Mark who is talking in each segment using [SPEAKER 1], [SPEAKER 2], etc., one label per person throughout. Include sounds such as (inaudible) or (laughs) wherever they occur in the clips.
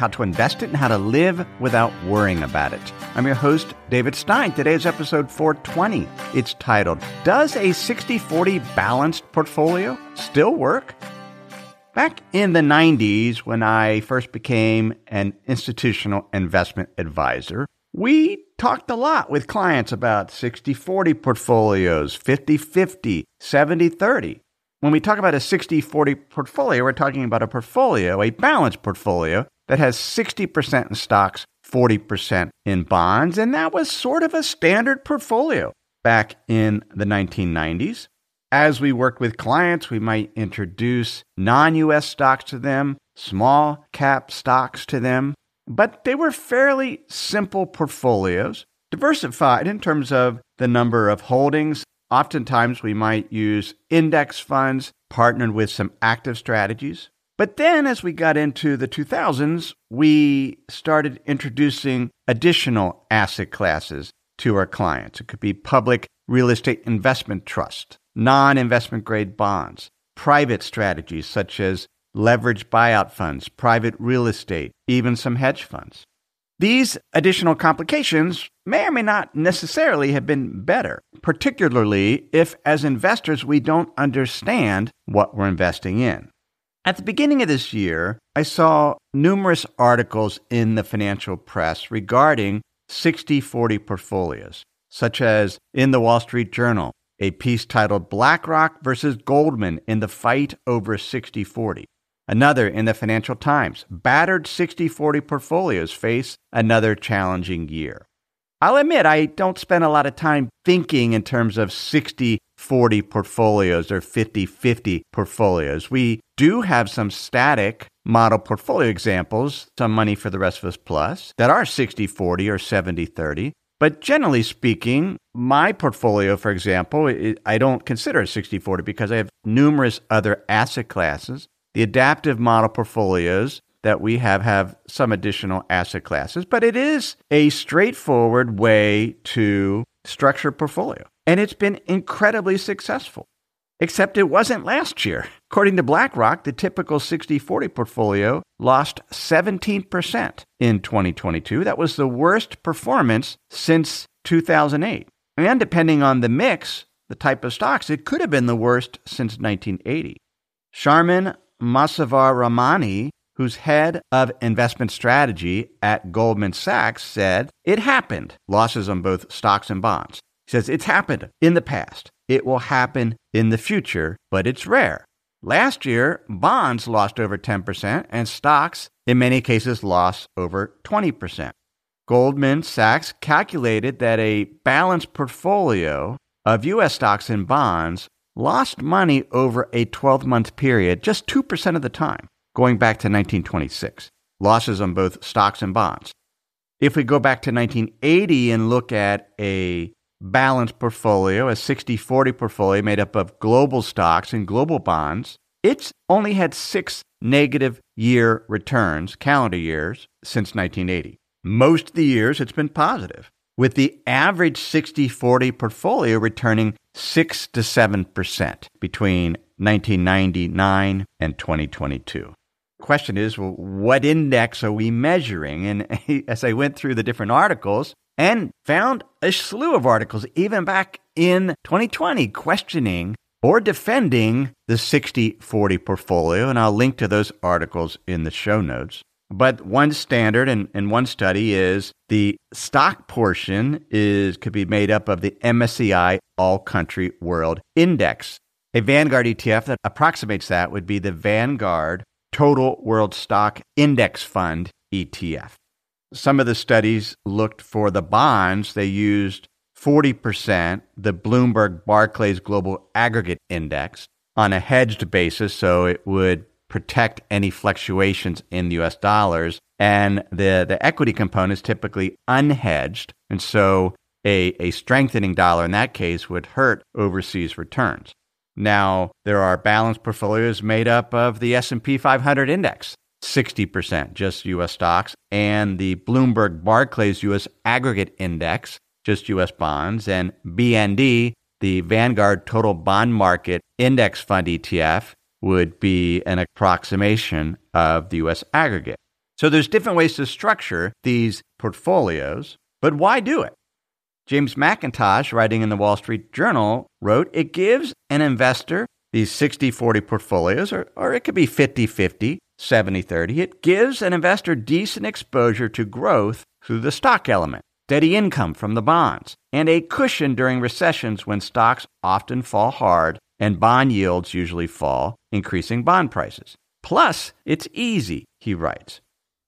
[SPEAKER 1] how to invest it, and how to live without worrying about it. I'm your host, David Stein. Today's episode 420. It's titled, Does a 60 40 balanced portfolio still work? Back in the 90s, when I first became an institutional investment advisor, we talked a lot with clients about 60 40 portfolios, 50 50, 70 30. When we talk about a 60 40 portfolio, we're talking about a portfolio, a balanced portfolio that has 60% in stocks, 40% in bonds. And that was sort of a standard portfolio back in the 1990s. As we worked with clients, we might introduce non US stocks to them, small cap stocks to them, but they were fairly simple portfolios, diversified in terms of the number of holdings Oftentimes, we might use index funds partnered with some active strategies. But then, as we got into the 2000s, we started introducing additional asset classes to our clients. It could be public real estate investment trust, non investment grade bonds, private strategies such as leveraged buyout funds, private real estate, even some hedge funds. These additional complications may or may not necessarily have been better, particularly if, as investors, we don't understand what we're investing in. At the beginning of this year, I saw numerous articles in the financial press regarding 60 40 portfolios, such as in the Wall Street Journal, a piece titled BlackRock versus Goldman in the fight over 60 40. Another in the Financial Times battered 60 40 portfolios face another challenging year. I'll admit, I don't spend a lot of time thinking in terms of 60 40 portfolios or 50 50 portfolios. We do have some static model portfolio examples, some money for the rest of us plus, that are 60 40 or 70 30. But generally speaking, my portfolio, for example, I don't consider 60 40 because I have numerous other asset classes the adaptive model portfolios that we have have some additional asset classes, but it is a straightforward way to structure portfolio. And it's been incredibly successful. Except it wasn't last year. (laughs) According to BlackRock, the typical 60 40 portfolio lost 17% in 2022. That was the worst performance since 2008. And depending on the mix, the type of stocks, it could have been the worst since 1980. Sharman Ramani, who's head of investment strategy at Goldman Sachs, said, It happened. Losses on both stocks and bonds. He says, It's happened in the past. It will happen in the future, but it's rare. Last year, bonds lost over 10%, and stocks, in many cases, lost over 20%. Goldman Sachs calculated that a balanced portfolio of U.S. stocks and bonds lost money over a 12 month period just 2% of the time, going back to 1926. Losses on both stocks and bonds. If we go back to 1980 and look at a balanced portfolio, a 60 40 portfolio made up of global stocks and global bonds, it's only had six negative year returns, calendar years, since 1980. Most of the years it's been positive with the average 60 40 portfolio returning 6 to 7% between 1999 and 2022. Question is, well, what index are we measuring? And as I went through the different articles and found a slew of articles, even back in 2020, questioning or defending the 60 40 portfolio. And I'll link to those articles in the show notes. But one standard and, and one study is the stock portion is could be made up of the MSCI All Country World Index. A Vanguard ETF that approximates that would be the Vanguard Total World Stock Index Fund ETF. Some of the studies looked for the bonds. They used 40% the Bloomberg Barclays Global Aggregate Index on a hedged basis, so it would protect any fluctuations in the US dollars. And the, the equity component is typically unhedged. And so a, a strengthening dollar in that case would hurt overseas returns. Now, there are balanced portfolios made up of the S&P 500 index, 60% just US stocks, and the Bloomberg Barclays US Aggregate Index, just US bonds, and BND, the Vanguard Total Bond Market Index Fund ETF, would be an approximation of the US aggregate. So there's different ways to structure these portfolios, but why do it? James Mackintosh, writing in the Wall Street Journal, wrote it gives an investor these 60 40 portfolios, or, or it could be 50 50, 70 30. It gives an investor decent exposure to growth through the stock element, steady income from the bonds, and a cushion during recessions when stocks often fall hard and bond yields usually fall, increasing bond prices. Plus, it's easy, he writes.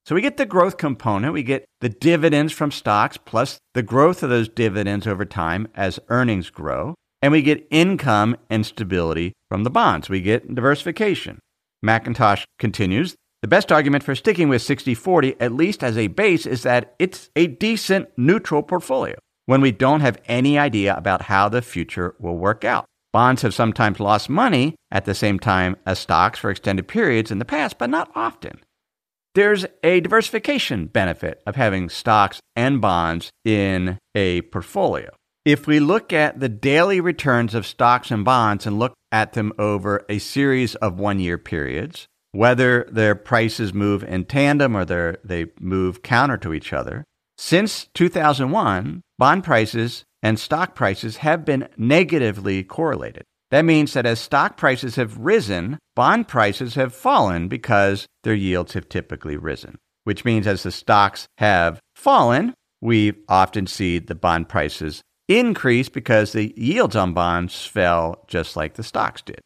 [SPEAKER 1] So we get the growth component, we get the dividends from stocks, plus the growth of those dividends over time as earnings grow, and we get income and stability from the bonds. We get diversification. Mackintosh continues The best argument for sticking with 60 40, at least as a base, is that it's a decent neutral portfolio when we don't have any idea about how the future will work out. Bonds have sometimes lost money at the same time as stocks for extended periods in the past, but not often. There's a diversification benefit of having stocks and bonds in a portfolio. If we look at the daily returns of stocks and bonds and look at them over a series of one year periods, whether their prices move in tandem or they move counter to each other, since 2001, bond prices and stock prices have been negatively correlated. That means that as stock prices have risen, bond prices have fallen because their yields have typically risen, which means as the stocks have fallen, we often see the bond prices increase because the yields on bonds fell just like the stocks did.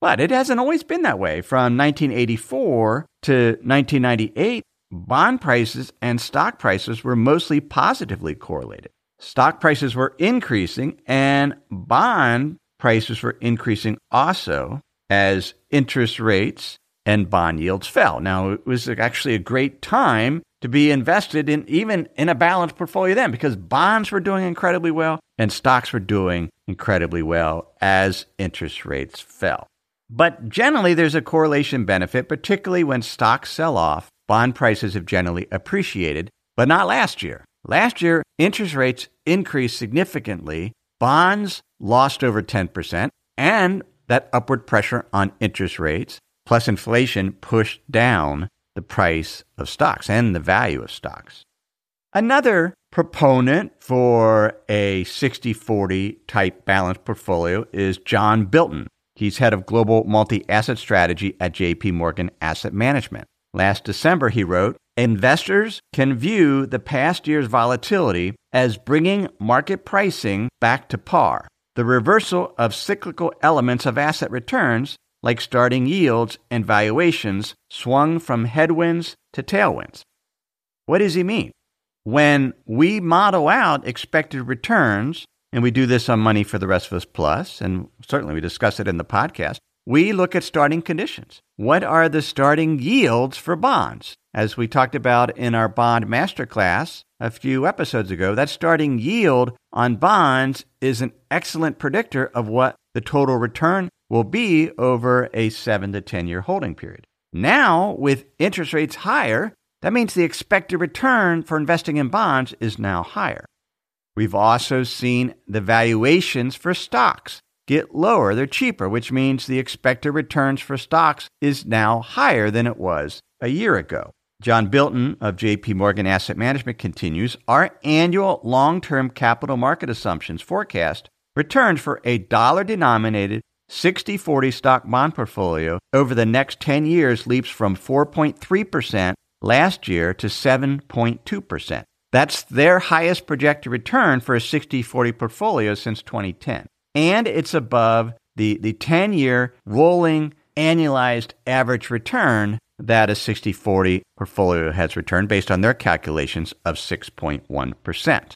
[SPEAKER 1] But it hasn't always been that way. From 1984 to 1998, bond prices and stock prices were mostly positively correlated. Stock prices were increasing and bond prices were increasing also as interest rates and bond yields fell. Now, it was actually a great time to be invested in even in a balanced portfolio then because bonds were doing incredibly well and stocks were doing incredibly well as interest rates fell. But generally, there's a correlation benefit, particularly when stocks sell off. Bond prices have generally appreciated, but not last year. Last year, interest rates increased significantly, bonds lost over 10%, and that upward pressure on interest rates plus inflation pushed down the price of stocks and the value of stocks. Another proponent for a 60 40 type balanced portfolio is John Bilton. He's head of global multi asset strategy at JP Morgan Asset Management. Last December, he wrote, Investors can view the past year's volatility as bringing market pricing back to par. The reversal of cyclical elements of asset returns, like starting yields and valuations, swung from headwinds to tailwinds. What does he mean? When we model out expected returns, and we do this on Money for the Rest of Us Plus, and certainly we discuss it in the podcast, we look at starting conditions. What are the starting yields for bonds? As we talked about in our bond masterclass a few episodes ago, that starting yield on bonds is an excellent predictor of what the total return will be over a 7 to 10 year holding period. Now, with interest rates higher, that means the expected return for investing in bonds is now higher. We've also seen the valuations for stocks get lower. They're cheaper, which means the expected returns for stocks is now higher than it was a year ago. John Bilton of JP Morgan Asset Management continues Our annual long term capital market assumptions forecast returns for a dollar denominated 60 40 stock bond portfolio over the next 10 years leaps from 4.3% last year to 7.2%. That's their highest projected return for a 60 40 portfolio since 2010 and it's above the, the 10 year rolling annualized average return that a 60 40 portfolio has returned based on their calculations of 6.1%.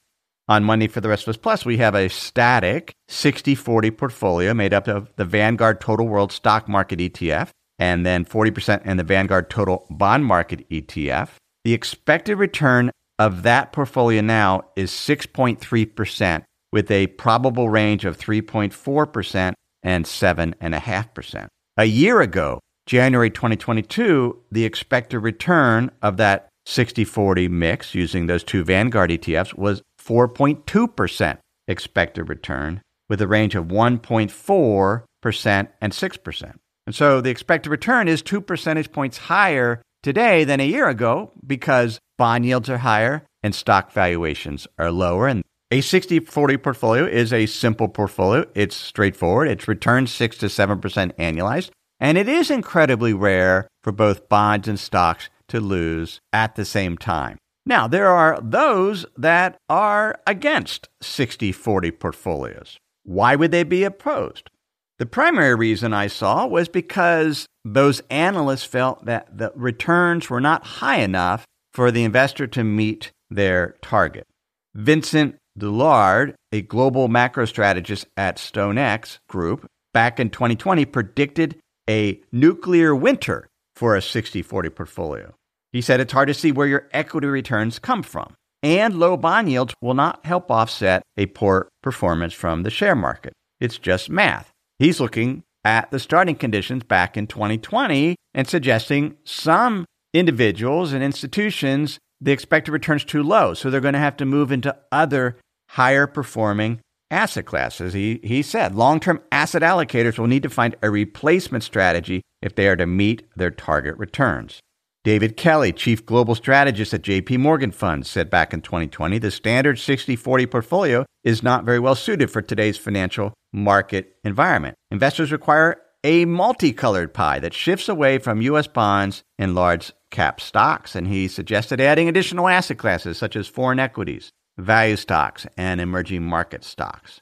[SPEAKER 1] on Money for the Rest of Us Plus, we have a static 60 40 portfolio made up of the Vanguard Total World Stock Market ETF and then 40% in the Vanguard Total Bond Market ETF. The expected return of that portfolio now is 6.3%, with a probable range of 3.4% and 7.5%. A year ago, January 2022, the expected return of that 60 40 mix using those two Vanguard ETFs was 4.2% expected return, with a range of 1.4% and 6%. And so the expected return is two percentage points higher today than a year ago because bond yields are higher and stock valuations are lower. And a 60 40 portfolio is a simple portfolio. It's straightforward. It's returned 6 to 7% annualized. And it is incredibly rare for both bonds and stocks to lose at the same time. Now, there are those that are against 60 40 portfolios. Why would they be opposed? The primary reason I saw was because those analysts felt that the returns were not high enough for the investor to meet their target. Vincent Deluard, a global macro strategist at StoneX Group, back in 2020 predicted a nuclear winter for a 60 40 portfolio. He said it's hard to see where your equity returns come from, and low bond yields will not help offset a poor performance from the share market. It's just math. He's looking at the starting conditions back in 2020 and suggesting some individuals and institutions, the expected returns too low. So they're going to have to move into other higher performing asset classes. He, he said long term asset allocators will need to find a replacement strategy if they are to meet their target returns. David Kelly, chief global strategist at JP Morgan Funds, said back in 2020 the standard 60 40 portfolio is not very well suited for today's financial market environment. Investors require a multicolored pie that shifts away from U.S. bonds and large cap stocks. And he suggested adding additional asset classes such as foreign equities, value stocks, and emerging market stocks.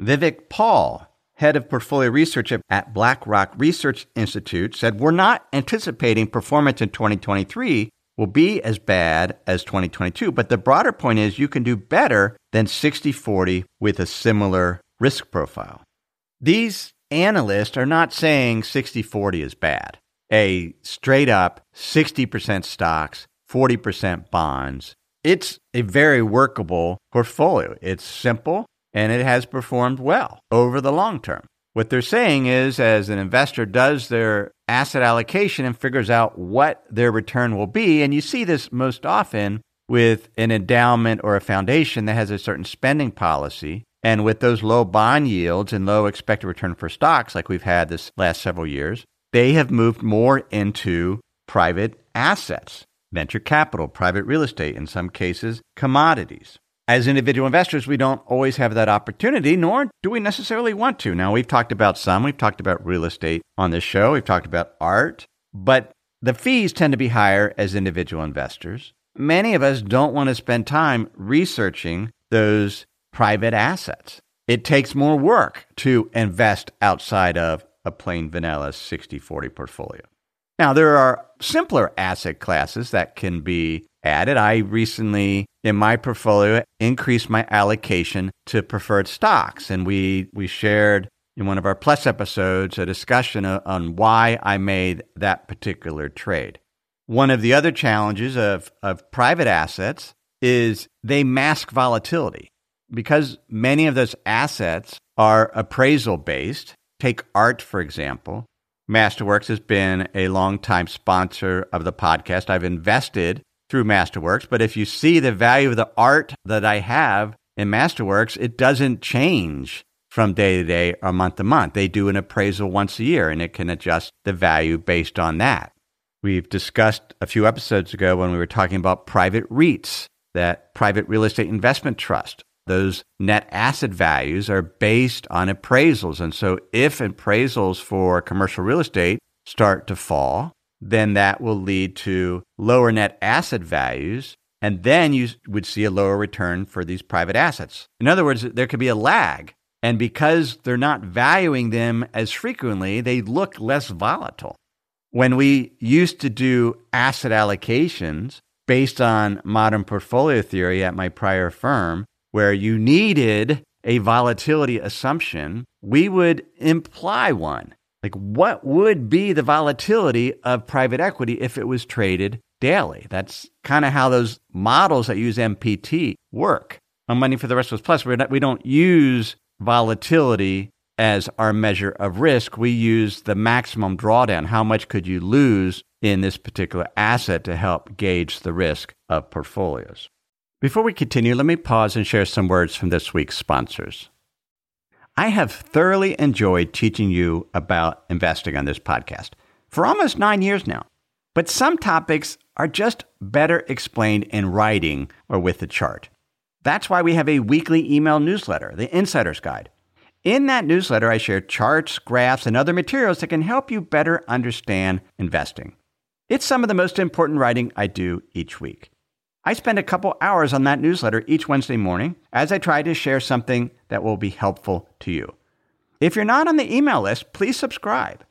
[SPEAKER 1] Vivek Paul, head of portfolio research at BlackRock Research Institute, said we're not anticipating performance in 2023 will be as bad as 2022, but the broader point is you can do better than 60/40 with a similar risk profile. These analysts are not saying 60/40 is bad. A straight up 60% stocks, 40% bonds. It's a very workable portfolio. It's simple, and it has performed well over the long term. What they're saying is, as an investor does their asset allocation and figures out what their return will be, and you see this most often with an endowment or a foundation that has a certain spending policy, and with those low bond yields and low expected return for stocks, like we've had this last several years, they have moved more into private assets, venture capital, private real estate, in some cases, commodities as individual investors, we don't always have that opportunity, nor do we necessarily want to. Now, we've talked about some, we've talked about real estate on this show, we've talked about art, but the fees tend to be higher as individual investors. Many of us don't want to spend time researching those private assets. It takes more work to invest outside of a plain vanilla 60 40 portfolio. Now, there are simpler asset classes that can be added. I recently, in my portfolio, increased my allocation to preferred stocks. And we, we shared in one of our Plus episodes a discussion on why I made that particular trade. One of the other challenges of, of private assets is they mask volatility. Because many of those assets are appraisal based, take art, for example. Masterworks has been a long-time sponsor of the podcast. I've invested through Masterworks. But if you see the value of the art that I have in Masterworks, it doesn't change from day to day or month to month. They do an appraisal once a year and it can adjust the value based on that. We've discussed a few episodes ago when we were talking about private REITs, that private real estate investment trust. Those net asset values are based on appraisals. And so if appraisals for commercial real estate start to fall, then that will lead to lower net asset values. And then you would see a lower return for these private assets. In other words, there could be a lag. And because they're not valuing them as frequently, they look less volatile. When we used to do asset allocations based on modern portfolio theory at my prior firm, where you needed a volatility assumption, we would imply one. Like, what would be the volatility of private equity if it was traded daily? That's kind of how those models that use MPT work. On Money for the Rest of Us Plus, not, we don't use volatility as our measure of risk. We use the maximum drawdown. How much could you lose in this particular asset to help gauge the risk of portfolios? Before we continue, let me pause and share some words from this week's sponsors. I have thoroughly enjoyed teaching you about investing on this podcast for almost nine years now. But some topics are just better explained in writing or with a chart. That's why we have a weekly email newsletter, the Insider's Guide. In that newsletter, I share charts, graphs, and other materials that can help you better understand investing. It's some of the most important writing I do each week. I spend a couple hours on that newsletter each Wednesday morning as I try to share something that will be helpful to you. If you're not on the email list, please subscribe.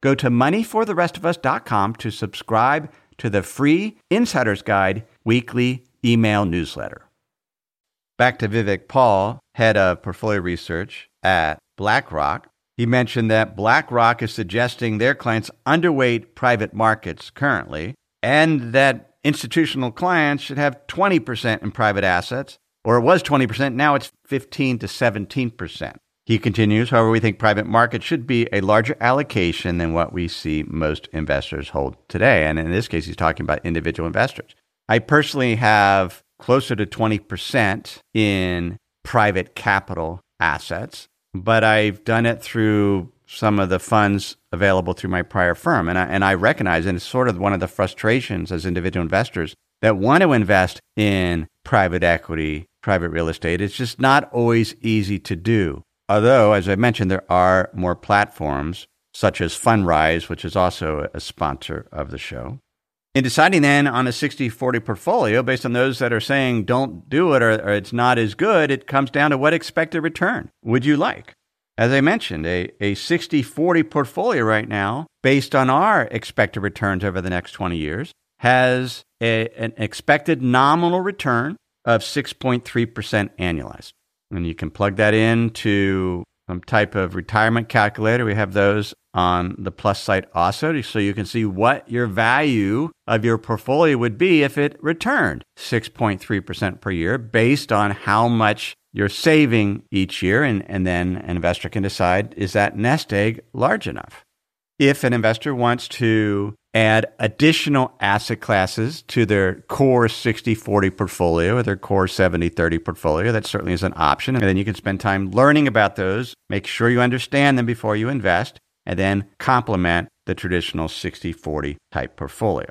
[SPEAKER 1] Go to moneyfortherestofus.com to subscribe to the free Insider's Guide weekly email newsletter. Back to Vivek Paul, head of portfolio research at BlackRock. He mentioned that BlackRock is suggesting their clients underweight private markets currently and that institutional clients should have 20% in private assets, or it was 20%, now it's 15 to 17%. He continues, however, we think private markets should be a larger allocation than what we see most investors hold today. And in this case, he's talking about individual investors. I personally have closer to 20% in private capital assets, but I've done it through some of the funds available through my prior firm. And I, and I recognize, and it's sort of one of the frustrations as individual investors that want to invest in private equity, private real estate. It's just not always easy to do. Although, as I mentioned, there are more platforms such as Fundrise, which is also a sponsor of the show. In deciding then on a 60 40 portfolio, based on those that are saying don't do it or, or, it's not as good, it comes down to what expected return would you like? As I mentioned, a, a 60 40 portfolio right now, based on our expected returns over the next 20 years, has a, an expected nominal return of 6.3% annualized. And you can plug that into some type of retirement calculator. We have those on the plus site also, so you can see what your value of your portfolio would be if it returned 6.3% per year based on how much you're saving each year. And, and then an investor can decide is that nest egg large enough? If an investor wants to add additional asset classes to their core 60 40 portfolio or their core 70 30 portfolio, that certainly is an option. And then you can spend time learning about those, make sure you understand them before you invest, and then complement the traditional 60 40 type portfolio.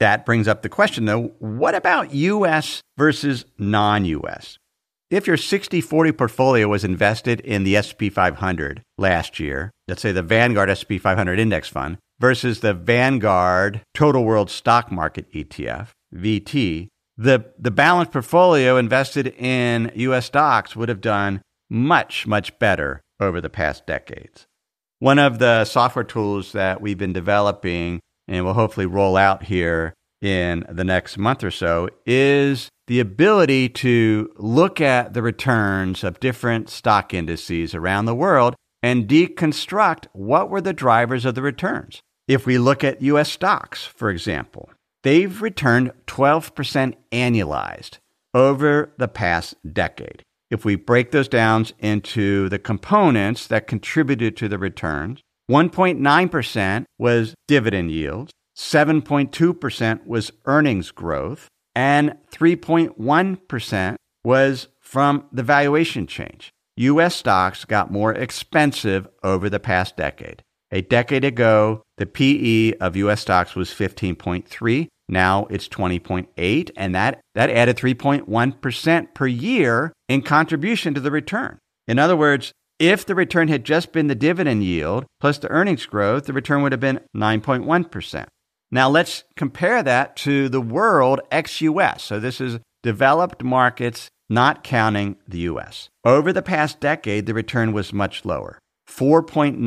[SPEAKER 1] That brings up the question though what about US versus non US? If your 60 40 portfolio was invested in the SP 500 last year, let's say the Vanguard SP 500 index fund, versus the Vanguard Total World Stock Market ETF, VT, the, the balanced portfolio invested in US stocks would have done much, much better over the past decades. One of the software tools that we've been developing and will hopefully roll out here in the next month or so is the ability to look at the returns of different stock indices around the world and deconstruct what were the drivers of the returns. If we look at US stocks, for example, they've returned 12% annualized over the past decade. If we break those down into the components that contributed to the returns, 1.9% was dividend yields, 7.2% was earnings growth, and 3.1% was from the valuation change. U.S. stocks got more expensive over the past decade. A decade ago, the PE of U.S. stocks was 15.3. Now it's 20.8, and that, that added 3.1% per year in contribution to the return. In other words, if the return had just been the dividend yield plus the earnings growth, the return would have been 9.1%. Now let's compare that to the world ex US. So this is developed markets not counting the US. Over the past decade, the return was much lower 4.9%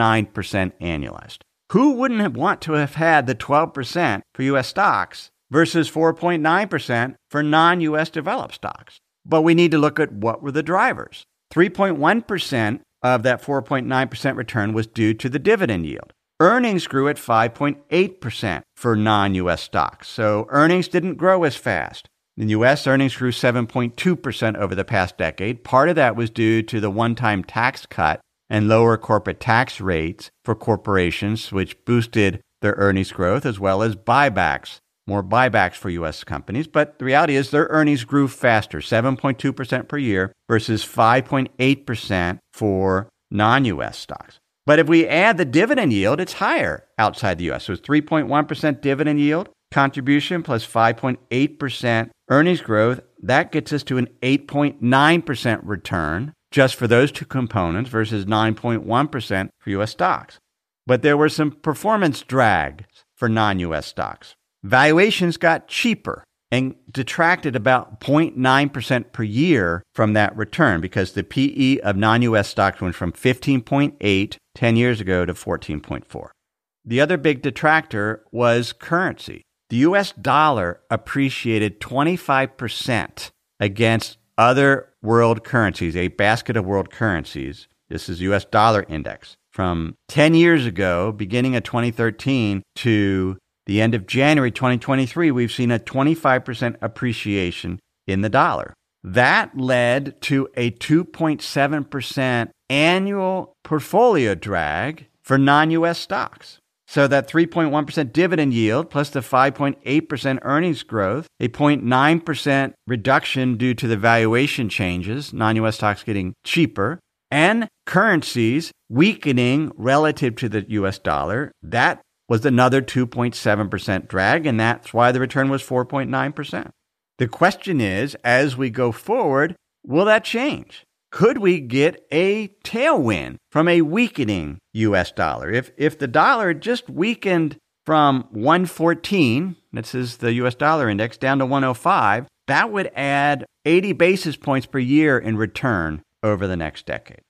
[SPEAKER 1] annualized. Who wouldn't have want to have had the 12% for US stocks versus 4.9% for non US developed stocks? but we need to look at what were the drivers. 3.1% of that 4.9% return was due to the dividend yield. Earnings grew at 5.8% for non US stocks, so earnings didn't grow as fast. In the US, earnings grew 7.2% over the past decade. Part of that was due to the one time tax cut and lower corporate tax rates for corporations, which boosted their earnings growth, as well as buybacks, more buybacks for U.S. companies. But the reality is their earnings grew faster, 7.2% per year versus 5.8% for non U.S. stocks. But if we add the dividend yield, it's higher outside the U.S. So it's 3.1% dividend yield contribution plus 5.8% earnings growth. That gets us to an 8.9% return just for those two components versus 9.1% for U.S. stocks. But there were some performance drags for non US stocks. Valuations got cheaper and detracted about 0.9% per year from that return because the PE of non US stocks went from 15.8 10 years ago to 14.4. The other big detractor was currency. The US dollar appreciated 25% against other world currencies, a basket of world currencies. This is US dollar index. From 10 years ago, beginning of 2013 to the end of January 2023, we've seen a 25% appreciation in the dollar. That led to a 2.7% annual portfolio drag for non US stocks. So that 3.1% dividend yield plus the 5.8% earnings growth, a 0.9% reduction due to the valuation changes, non US stocks getting cheaper, and currencies weakening relative to the US dollar, that was another 2.7% drag, and that's why the return was 4.9%. The question is, as we go forward, will that change? could we get a tailwind from a weakening US dollar? If, if the dollar just weakened from 114, this is the US dollar index, down to 105, that would add 80 basis points per year in return over the next decade.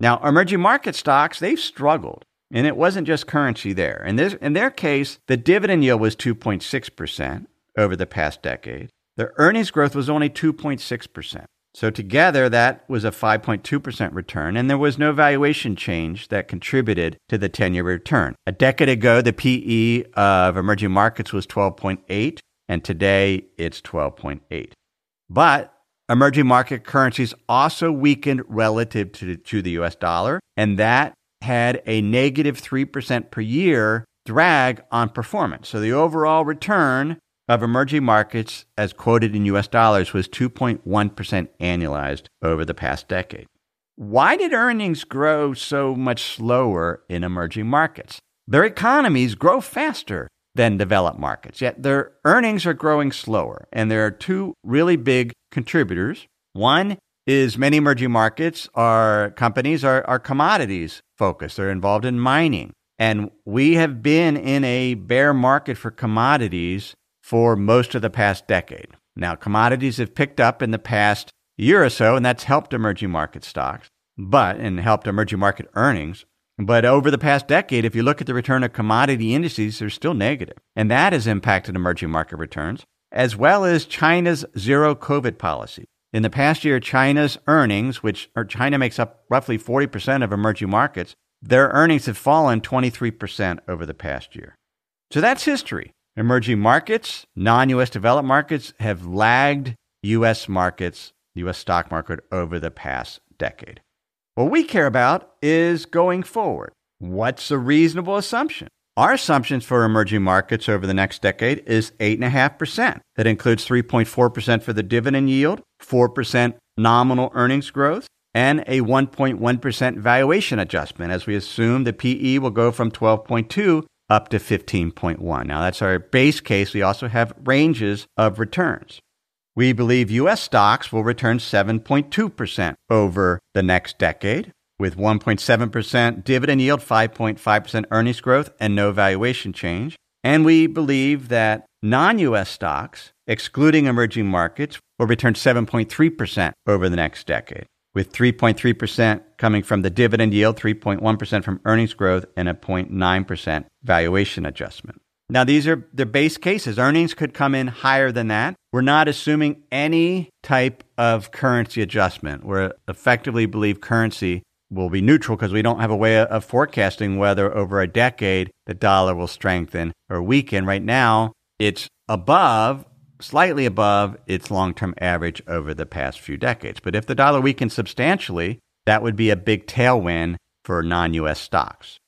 [SPEAKER 1] Now, emerging market stocks, they've struggled. And it wasn't just currency there. In, this, in their case, the dividend yield was 2.6% over the past decade. The earnings growth was only 2.6%. So together, that was a 5.2% return, and there was no valuation change that contributed to the 10 year return. A decade ago, the PE of emerging markets was 12.8, and today it's 12.8. But emerging market currencies also weakened relative to, to the US dollar, and that had a negative 3% per year drag on performance. So the overall return of emerging markets, as quoted in US dollars, was 2.1% annualized over the past decade. Why did earnings grow so much slower in emerging markets? Their economies grow faster than developed markets, yet their earnings are growing slower. And there are two really big contributors. One is many emerging markets are companies are, are commodities focused. They're involved in mining. And we have been in a bear market for commodities for most of the past decade. Now, commodities have picked up in the past year or so, and that's helped emerging market stocks, but and helped emerging market earnings. But over the past decade, if you look at the return of commodity indices, they're still negative. And that has impacted emerging market returns, as well as China's zero COVID policy. In the past year, China's earnings, which China makes up roughly 40% of emerging markets, their earnings have fallen 23% over the past year. So that's history. Emerging markets, non US developed markets have lagged US markets, the US stock market over the past decade. What we care about is going forward. What's a reasonable assumption? Our assumptions for emerging markets over the next decade is 8.5%. That includes 3.4% for the dividend yield, 4% nominal earnings growth, and a 1.1% valuation adjustment as we assume the PE will go from 12.2 up to 15.1. Now, that's our base case. We also have ranges of returns. We believe U.S. stocks will return 7.2% over the next decade, with 1.7% dividend yield, 5.5% earnings growth, and no valuation change. And we believe that non US stocks, excluding emerging markets, will return 7.3% over the next decade with 3.3% coming from the dividend yield, 3.1% from earnings growth, and a 0.9% valuation adjustment. Now, these are the base cases. Earnings could come in higher than that. we're not assuming any type of currency adjustment. We effectively believe currency will be neutral because we don't have a way of forecasting whether over a decade the dollar will strengthen or weaken. Right now, it's above, slightly above its long term average over the past few decades. But if the dollar weakens substantially, that would be a big tailwind for non US stocks.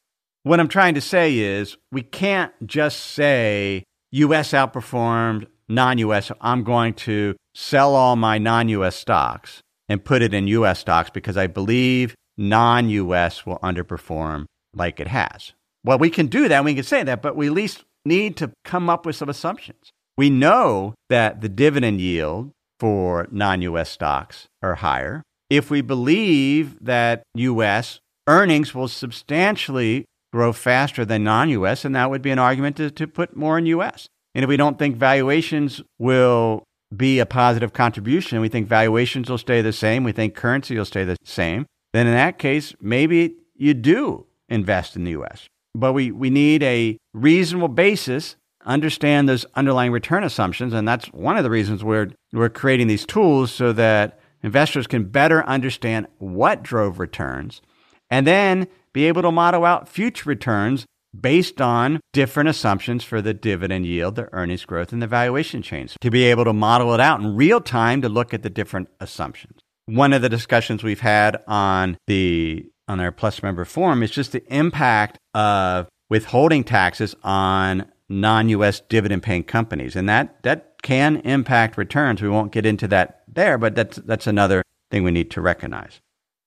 [SPEAKER 1] What I'm trying to say is we can't just say US outperformed non US. I'm going to sell all my non US stocks and put it in US stocks because I believe non US will underperform like it has. Well, we can do that. We can say that, but we at least need to come up with some assumptions. We know that the dividend yield for non US stocks are higher. If we believe that US earnings will substantially grow faster than non US, and that would be an argument to, to put more in US. And if we don't think valuations will be a positive contribution, we think valuations will stay the same, we think currency will stay the same, then in that case, maybe you do invest in the US. But we, we need a reasonable basis, understand those underlying return assumptions. And that's one of the reasons we're, we're creating these tools so that investors can better understand what drove returns and then be able to model out future returns based on different assumptions for the dividend yield, the earnings growth, and the valuation change. To be able to model it out in real time to look at the different assumptions. One of the discussions we've had on the on our Plus member forum is just the impact of withholding taxes on non-US dividend paying companies. And that that can impact returns. We won't get into that there, but that's that's another thing we need to recognize.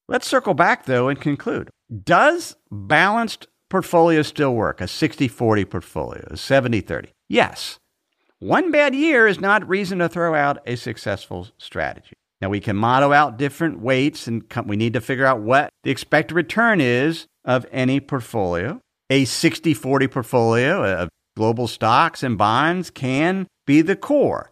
[SPEAKER 1] Let's circle back though and conclude. Does balanced portfolio still work? A 60 40 portfolio, a 70 30? Yes. One bad year is not reason to throw out a successful strategy. Now, we can model out different weights and we need to figure out what the expected return is of any portfolio. A 60 40 portfolio of global stocks and bonds can be the core.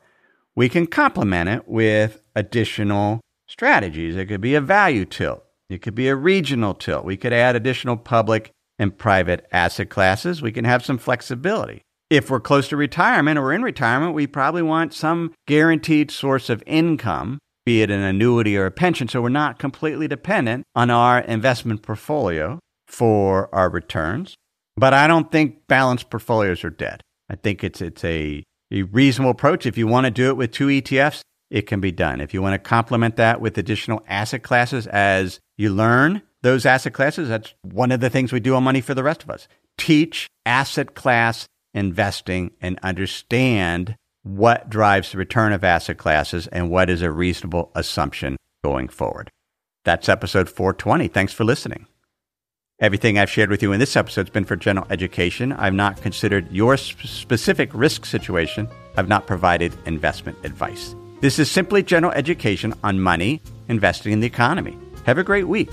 [SPEAKER 1] We can complement it with additional strategies. It could be a value tilt, it could be a regional tilt. We could add additional public and private asset classes. We can have some flexibility. If we're close to retirement or in retirement, we probably want some guaranteed source of income be it an annuity or a pension. So we're not completely dependent on our investment portfolio for our returns. But I don't think balanced portfolios are dead. I think it's, it's a, a reasonable approach. If you want to do it with two ETFs, it can be done. If you want to complement that with additional asset classes as you learn those asset classes, that's one of the things we do on Money for the Rest of Us. Teach asset class investing and understand what drives the return of asset classes and what is a reasonable assumption going forward. That's episode 420. Thanks for listening. Everything I've shared with you in this episode has been for general education. I've not considered your specific risk situation. I've not provided investment advice. This is simply general education on money, investing in the economy. Have a great week.